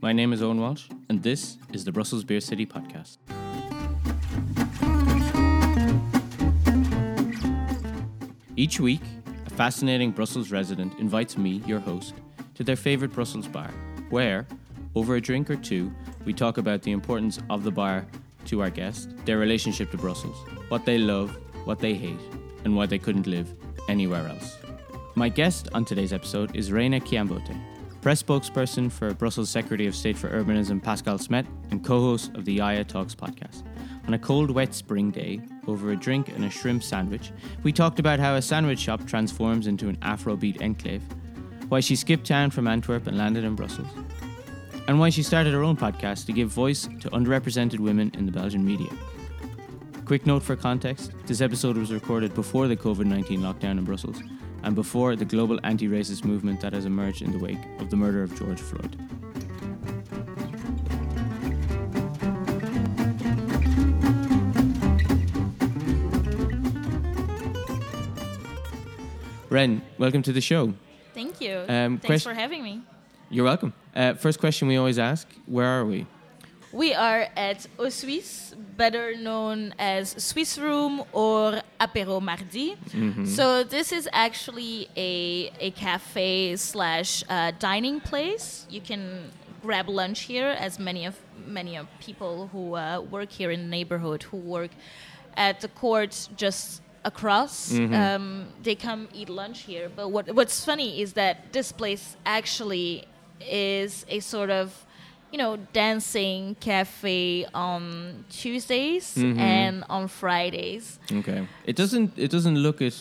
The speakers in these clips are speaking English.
My name is Eoghan Walsh, and this is the Brussels Beer City podcast. Each week, a fascinating Brussels resident invites me, your host, to their favorite Brussels bar, where, over a drink or two, we talk about the importance of the bar to our guest, their relationship to Brussels, what they love, what they hate, and why they couldn't live anywhere else. My guest on today's episode is Reina Chiambote, press spokesperson for Brussels Secretary of State for Urbanism Pascal Smet and co-host of the Yaya Talks podcast. On a cold, wet spring day, over a drink and a shrimp sandwich, we talked about how a sandwich shop transforms into an Afrobeat enclave, why she skipped town from Antwerp and landed in Brussels, and why she started her own podcast to give voice to underrepresented women in the Belgian media. Quick note for context this episode was recorded before the COVID 19 lockdown in Brussels and before the global anti racist movement that has emerged in the wake of the murder of George Floyd. Ren, welcome to the show. Thank you. Um, Thanks quest- for having me. You're welcome. Uh, first question we always ask Where are we? We are at Au Suisse, better known as Swiss Room or Apéro Mardi. Mm-hmm. So this is actually a, a cafe slash uh, dining place. You can grab lunch here, as many of many of people who uh, work here in the neighborhood who work at the court just across. Mm-hmm. Um, they come eat lunch here. But what what's funny is that this place actually is a sort of you know dancing cafe on Tuesdays Mhm. and on Fridays. Okay. It doesn't. It doesn't look at.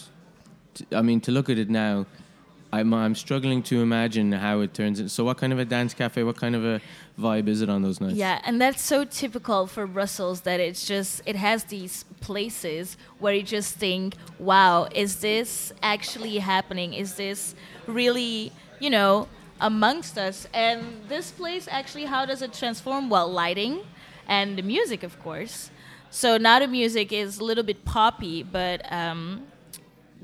I mean, to look at it now, I'm I'm struggling to imagine how it turns. In. So, what kind of a dance cafe? What kind of a vibe is it on those nights? Yeah, and that's so typical for Brussels that it's just it has these places where you just think, "Wow, is this actually happening? Is this really, you know, amongst us?" And this place actually how does it transform? Well, lighting and the music, of course. So now the music is a little bit poppy, but um,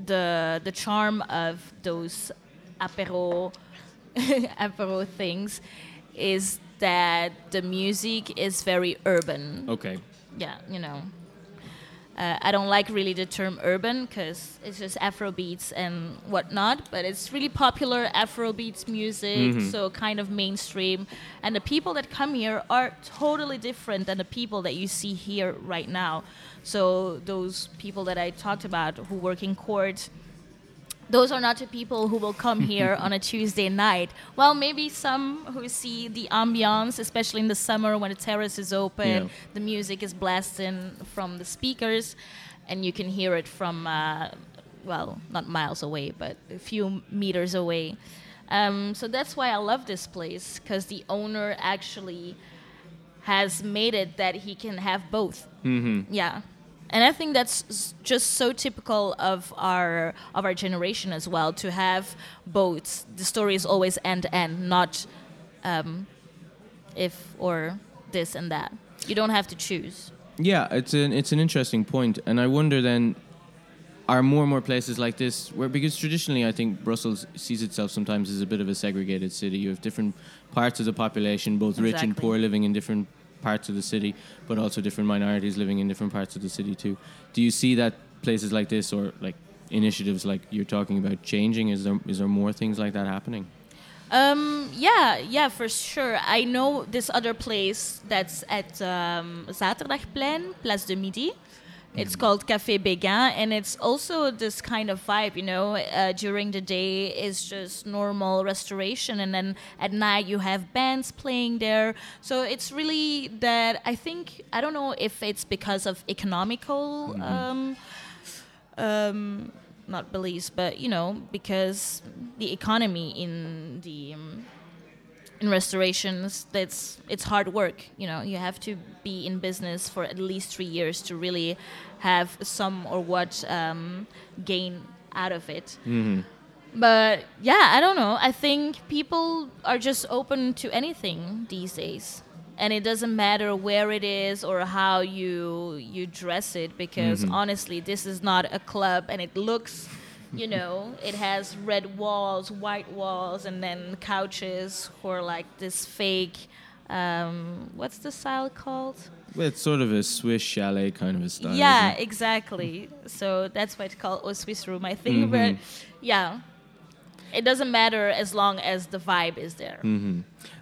the the charm of those apéro apéro things is that the music is very urban. Okay. Yeah, you know. Uh, I don't like really the term urban because it's just Afro beats and whatnot, but it's really popular Afro beats music, so kind of mainstream. And the people that come here are totally different than the people that you see here right now. So those people that I talked about who work in court, those are not the people who will come here on a Tuesday night. Well, maybe some who see the ambiance, especially in the summer when the terrace is open, Yeah. the music is blasting from the speakers, and you can hear it from, uh, well, not miles away, but a few meters away. Um, so that's why I love this place, because the owner actually has made it that he can have both. Mm-hmm. Yeah. And I think that's just so typical of our of our generation as well to have both. The story is always end to end, not um, if or this and that. You don't have to choose. Yeah, it's an it's an interesting point, and I wonder then, are more and more places like this where because traditionally I think Brussels sees itself sometimes as a bit of a segregated city. You have different parts of the population, both rich and poor, living in different parts of the city, but also different minorities living in different parts of the city too. Do you see that places like this or like initiatives like you're talking about changing? Is there is there more things like that happening? Um, yeah, yeah, for sure. I know this other place that's at um, Zaterdagplein, Place de Midi. It's called Café Béguin, and it's also this kind of vibe, you know. Uh, during the day is just normal restoration, and then at night you have bands playing there. So it's really that. I think I don't know if it's because of economical um, um, not beliefs, but you know, because the economy in the um, in restorations, that's it's hard work. You know, you have to be in business for at least three years to really have some or what um, gain out of it. Mm-hmm. But yeah, I don't know. I think people are just open to anything these days. And it doesn't matter where it is or how you you dress it because honestly, this is not a club and it looks, you know, it has red walls, white walls and then couches or like this fake Um, what's the style called? Well, it's sort of a Swiss chalet kind of a style. yeah, exactly. So that's why it's called a Swiss Room, I think. Mhm. But yeah, it doesn't matter as long as the vibe is there. hmm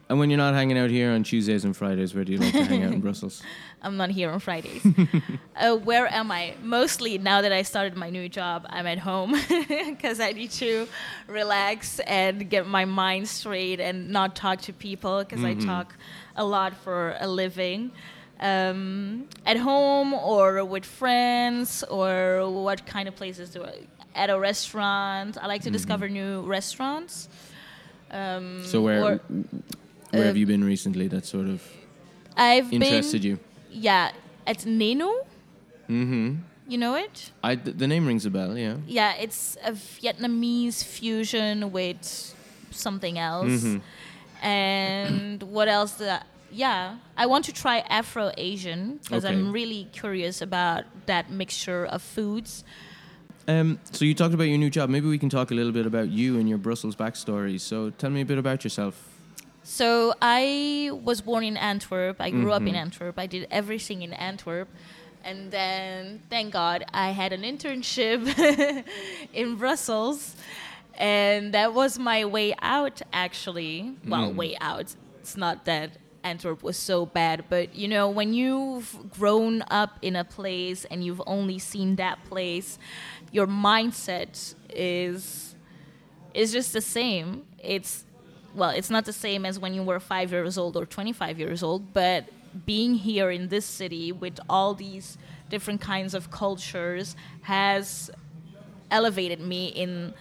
And when you're not hanging out here on Tuesdays and Fridays, where do you like to hang out in Brussels? I'm not here on Fridays. uh, where am I? Mostly now that I started my new job, I'm at home because I need to relax and get my mind straight and not talk to people because Mhm. I talk a lot for a living. Um, at home or with friends or what kind of places do I? At a restaurant. I like to Mhm. discover new restaurants. Um, So where or- where have uh, you been recently that sort of I've interested been, you? Yeah, at Neno. hmm You know it? I th- the name rings a bell. Yeah. Yeah, it's a Vietnamese fusion with something else. Mhm. And what else? Did I, yeah, I want to try Afro Asian because Okay. I'm really curious about that mixture of foods. Um, so you talked about your new job. Maybe we can talk a little bit about you and your Brussels backstory. So tell me a bit about yourself. So I was born in Antwerp. I grew up in Mhm. Antwerp. I did everything in Antwerp. And then, thank God, I had an internship in Brussels. And that was my way out, actually. Well, Mm. way out. It's not that Antwerp was so bad, but you know, when you've grown up in a place and you've only seen that place, your mindset is is just the same. It's well, it's not the same as when you were five years old or 25 years old, but being here in this city with all these different kinds of cultures has elevated me in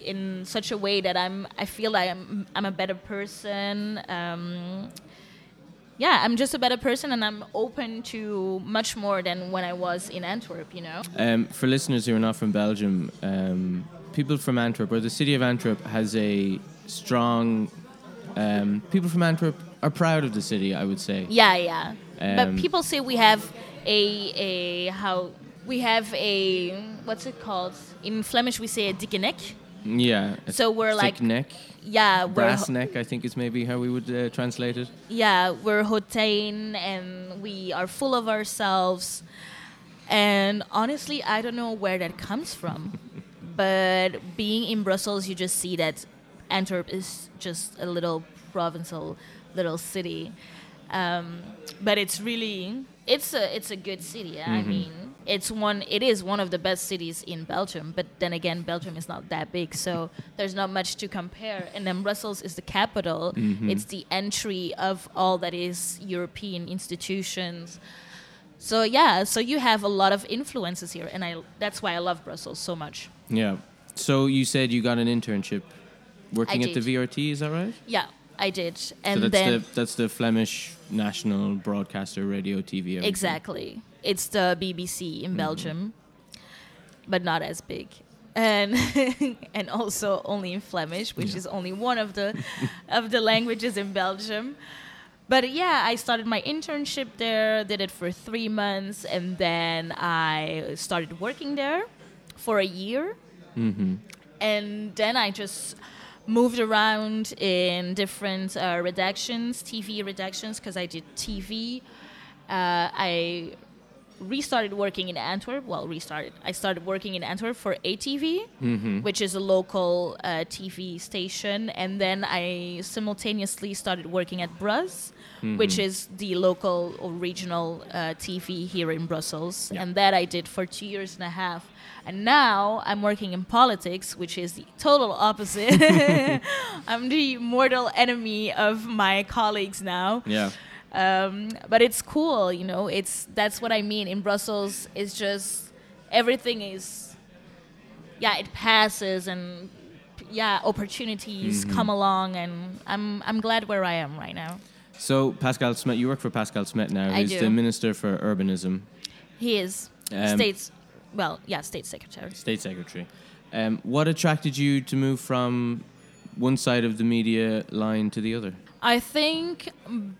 in such a way that I'm I feel like I'm I'm a better person. Um, yeah, I'm just a better person, and I'm open to much more than when I was in Antwerp. You know. Um, for listeners who are not from Belgium, um, people from Antwerp or the city of Antwerp has a strong. Um, people from Antwerp are proud of the city. I would say. Yeah, yeah. Um, but people say we have a a how we have a what's it called in Flemish? We say a dikke nek. Yeah. So we're thick like neck, yeah, we're brass neck. I think is maybe how we would uh, translate it. yeah, we're hotain and we are full of ourselves. And honestly, I don't know where that comes from. but being in Brussels, you just see that Antwerp is just a little provincial little city. Um, but it's really it's a it's a good city. I Mhm. mean, it's one it is one of the best cities in Belgium. But then again, Belgium is not that big, so there's not much to compare. And then Brussels is the capital. Mhm. It's the entry of all that is European institutions. So yeah, so you have a lot of influences here, and I that's why I love Brussels so much. Yeah. So you said you got an internship working at the. VRT. Is that right? Yeah, I did, so and that's then the that's the Flemish national broadcaster, radio, TV. everything. Exactly. It's the BBC in Mm-hmm. Belgium, but not as big. And and also only in Flemish, which Yeah. is only one of the of the languages in Belgium. But yeah, I started my internship there, did it for three months, and then I started working there for a year Mm-hmm. and then I just moved around in different uh, redactions, TV redactions, because I did TV. Uh, I restarted working in Antwerp. Well, restarted. I started working in Antwerp for ATV, Mm-hmm. which is a local uh, TV station, and then I simultaneously started working at BRUZZ, which Mhm. is the local or regional uh, TV here in Brussels, Yeah. and that I did for two years and a half. And now I'm working in politics, which is the total opposite. I'm the mortal enemy of my colleagues now. Yeah. Um, but it's cool, you know. It's that's what I mean. In Brussels, it's just everything is, yeah, it passes and yeah, opportunities Mhm. come along, and I'm I'm glad where I am right now. So Pascal Smet, you work for Pascal Smet now, I who's do. the Minister for Urbanism, He is Um, states, well, yeah, state secretary. State Secretary. Um, what attracted you to move from one side of the media line to the other? I think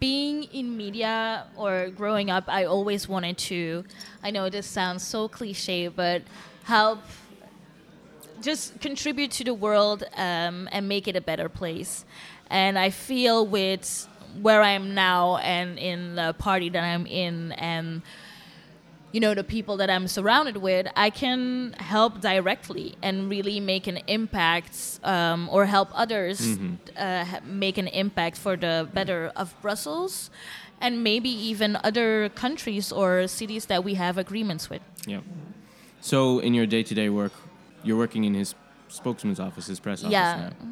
being in media or growing up, I always wanted to. I know this sounds so cliche, but help just contribute to the world um, and make it a better place. And I feel with where I am now and in the party that I'm in and you know the people that I'm surrounded with, I can help directly and really make an impact um, or help others Mm-hmm. uh, make an impact for the better of Brussels and maybe even other countries or cities that we have agreements with. Yeah. So, in your day-to-day work, you're working in his spokesman's office, his press office yeah now.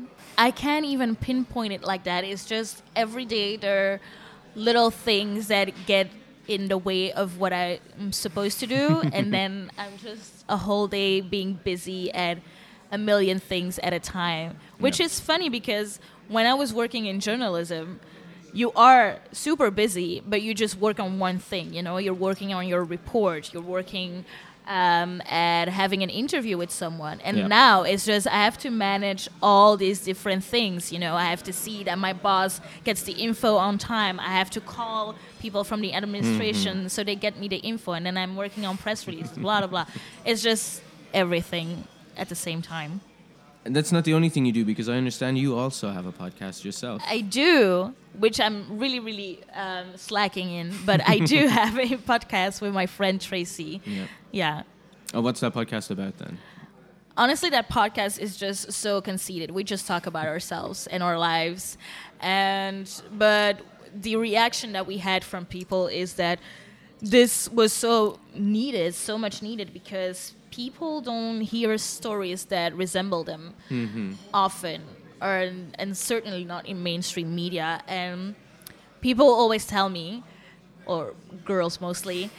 i can't even pinpoint it like that it's just every day there are little things that get in the way of what i'm supposed to do and then i'm just a whole day being busy at a million things at a time which Yeah. is funny because when i was working in journalism you are super busy, but you just work on one thing. You know, you're working on your report. You're working um, at having an interview with someone. And Yeah. now it's just I have to manage all these different things. You know, I have to see that my boss gets the info on time. I have to call people from the administration so they get me the info, and then I'm working on press releases. blah blah blah. It's just everything at the same time. And that's not the only thing you do, because I understand you also have a podcast yourself. I do, which I'm really, really um, slacking in, but I do have a podcast with my friend Tracy. Yeah. Yeah. Oh, what's that podcast about then? Honestly, that podcast is just so conceited. We just talk about ourselves and our lives. And, but the reaction that we had from people is that this was so needed, so much needed, because people don't hear stories that resemble them often, or and certainly not in mainstream media. And people always tell me, or girls mostly,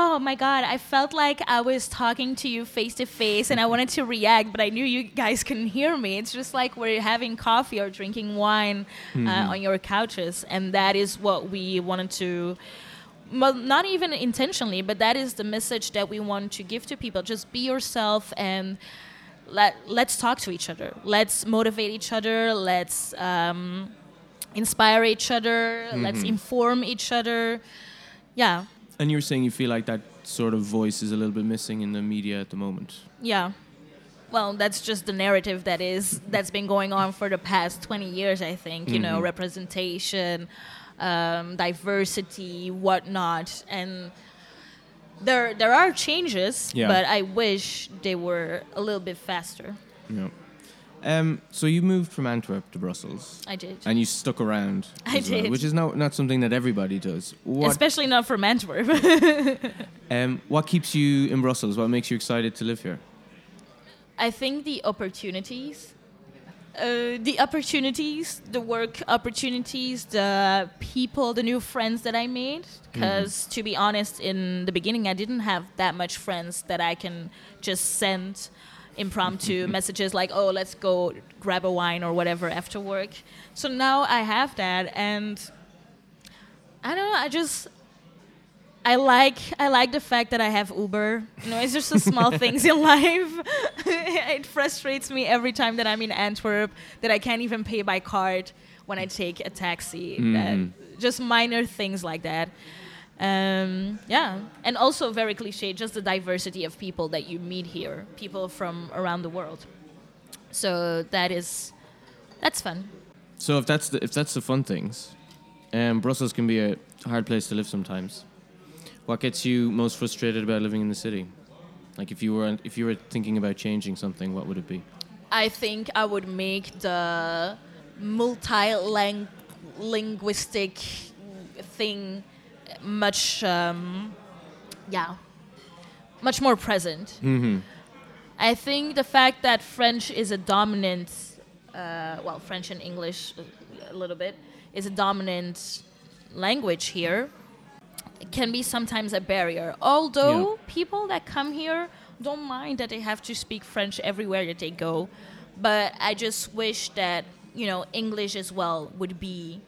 "Oh my God, I felt like I was talking to you face to face, and I wanted to react, but I knew you guys couldn't hear me. It's just like we're having coffee or drinking wine uh, on your couches, and that is what we wanted to." Well, not even intentionally, but that is the message that we want to give to people. Just be yourself and let let's talk to each other. Let's motivate each other. Let's um, inspire each other. Let's inform each other. Yeah, And you're saying you feel like that sort of voice is a little bit missing in the media at the moment. yeah. Well, that's just the narrative that is that's been going on for the past twenty years. I think you know representation, um, diversity, whatnot, and there there are changes, Yeah. but I wish they were a little bit faster. Yeah. Um, so you moved from Antwerp to Brussels, I did, and you stuck around. I as well, did. which is not not something that everybody does. What especially not from Antwerp. um, what keeps you in Brussels? What makes you excited to live here? I think the opportunities, uh, the opportunities, the work opportunities, the people, the new friends that I made. Because to be honest, in the beginning, I didn't have that much friends that I can just send impromptu messages like, "Oh, let's go grab a wine" or whatever after work. So now I have that, and I don't know. I just I like I like the fact that I have Uber. You know, it's just the small things in life. it frustrates me every time that I'm in Antwerp that I can't even pay by card when I take a taxi. That, just minor things like that. Um, yeah, and also very cliche, just the diversity of people that you meet here, people from around the world. So that is that's fun. So if that's the, if that's the fun things, um, Brussels can be a hard place to live sometimes. What gets you most frustrated about living in the city? Like if you were if you were thinking about changing something, what would it be? I think I would make the multi-linguistic thing much, um, yeah, much more present. I think the fact that French is a dominant, uh, well, French and English a little bit, is a dominant language here, can be sometimes a barrier. Although Yeah. people that come here don't mind that they have to speak French everywhere that they go, but I just wish that you know English as well would be,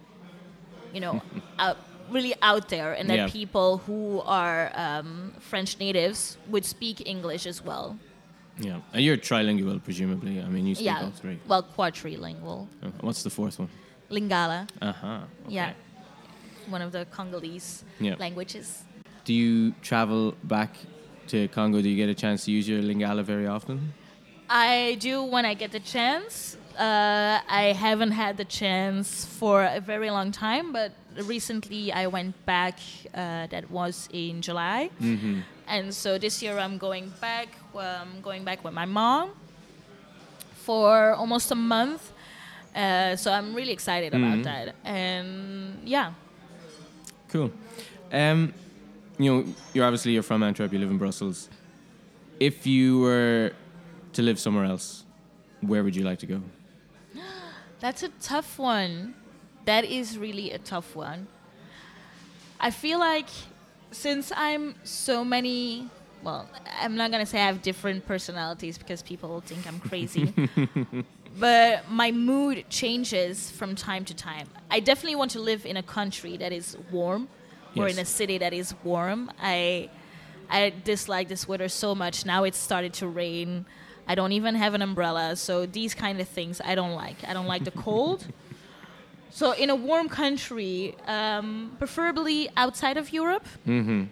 you know, out, really out there, and that Yeah. people who are um, French natives would speak English as well. Yeah, and you're trilingual, presumably. I mean, you speak yeah, all three. well, quadrilingual, Oh, what's the fourth one? Lingala. Uh huh. Yeah, one of the Congolese Yeah. languages. Do you travel back to Congo? Do you get a chance to use your Lingala very often? I do when I get the chance. Uh, I haven't had the chance for a very long time, but recently I went back. Uh, that was in July, Mm-hmm. and so this year I'm going back. Um, going back with my mom for almost a month. Uh, so I'm really excited Mhm. about that, and yeah, Cool. Um, you know, you're obviously you're from Antwerp. You live in Brussels. If you were to live somewhere else, where would you like to go? That's a tough one. That is really a tough one. I feel like since I'm so many, well, I'm not gonna say I have different personalities because people think I'm crazy. but my mood changes from time to time. I definitely want to live in a country that is warm or in a city that is warm. I I dislike this weather so much. Now it's started to rain. I don't even have an umbrella. So these kind of things I don't like. I don't like the cold. So in a warm country, um, preferably outside of Europe, Mm-hmm.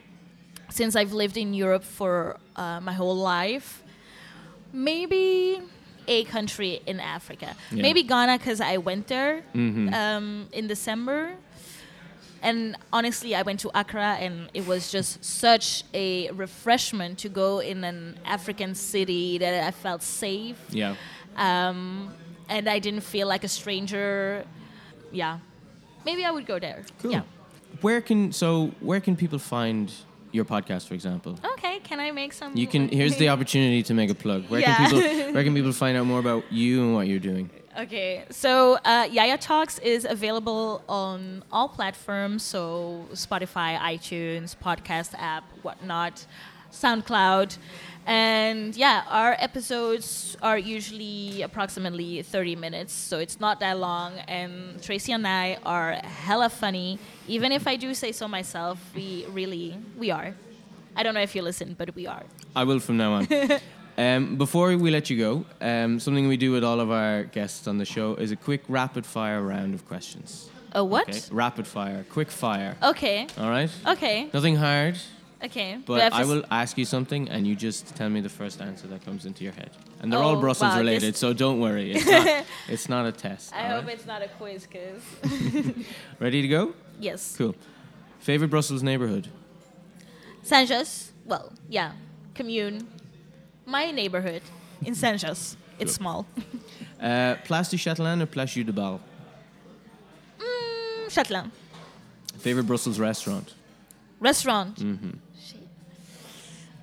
since I've lived in Europe for uh, my whole life, maybe a country in Africa. Yeah. Maybe Ghana because I went there Mhm. um, in December. And honestly, I went to Accra, and it was just such a refreshment to go in an African city that I felt safe Yeah. um, and I didn't feel like a stranger. Yeah, maybe I would go there. Cool. Yeah. Where can so where can people find your podcast, for example? Okay, can I make some? You can. Here's the opportunity to make a plug. Where Yeah. can people Where can people find out more about you and what you're doing? Okay, so uh, Yaya Talks is available on all platforms, so Spotify, iTunes, podcast app, whatnot, SoundCloud, and yeah, our episodes are usually approximately 30 minutes, so it's not that long. And Tracy and I are hella funny, even if I do say so myself. We really we are. I don't know if you listen, but we are. I will from now on. um, before we let you go, um, something we do with all of our guests on the show is a quick rapid fire round of questions. A what? Okay? Rapid fire, quick fire. Okay. All right. Okay. Nothing hard, Okay. But I to I s- will ask you something, and you just tell me the first answer that comes into your head. And they're all Oh, Brussels wow, related, so don't worry. It's not, it's not a test. I hope right? it's not a quiz, cause Ready to go? yes, Cool. Favorite Brussels neighborhood? Saint-Just. Well, yeah, commune. My neighborhood in Saint-Just. It's small. Uh, Place du Châtelain or Place du de Bal? Mm, Châtelain. Favorite Brussels restaurant? Restaurant. Mm-hmm.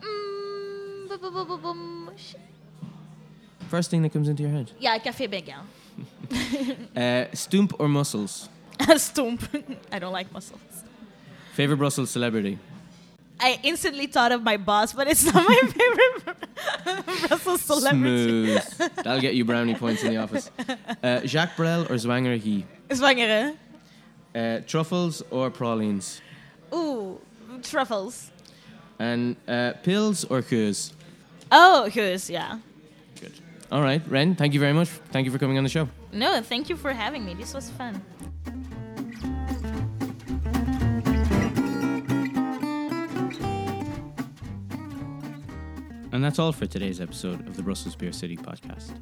Mm. First thing that comes into your head. Yeah, Café Béguin. Uh, Stoemp or Mussels? Stoemp. I don't like mussels. Favorite Brussels celebrity? I instantly thought of my boss, but it's not my favorite Brussels celebrity. Smooth. That'll get you brownie points in the office. Uh, Jacques Brel or Zwanger He? Zwangere. Uh, truffles or pralines? Ooh, truffles. And uh, pils or coos? Oh, here's yeah. Good. All right, Ren, thank you very much. Thank you for coming on the show. No, thank you for having me. This was fun. And that's all for today's episode of the Brussels Beer City podcast.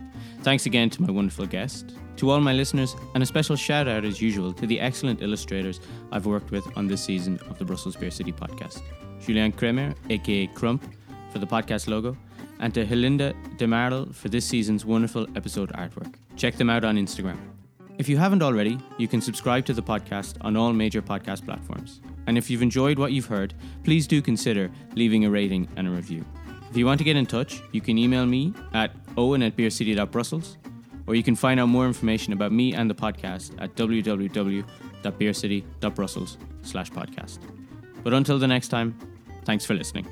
Thanks again to my wonderful guest, to all my listeners, and a special shout out as usual to the excellent illustrators I've worked with on this season of the Brussels Beer City podcast. Julien Kremer, aka Crump, for the podcast logo, and to Helinda DeMarle for this season's wonderful episode artwork. Check them out on Instagram. If you haven't already, you can subscribe to the podcast on all major podcast platforms. And if you've enjoyed what you've heard, please do consider leaving a rating and a review. If you want to get in touch, you can email me at eoghan at beercity.brussels, or you can find out more information about me and the podcast at www.beercity.brussels slash podcast. But until the next time, thanks for listening.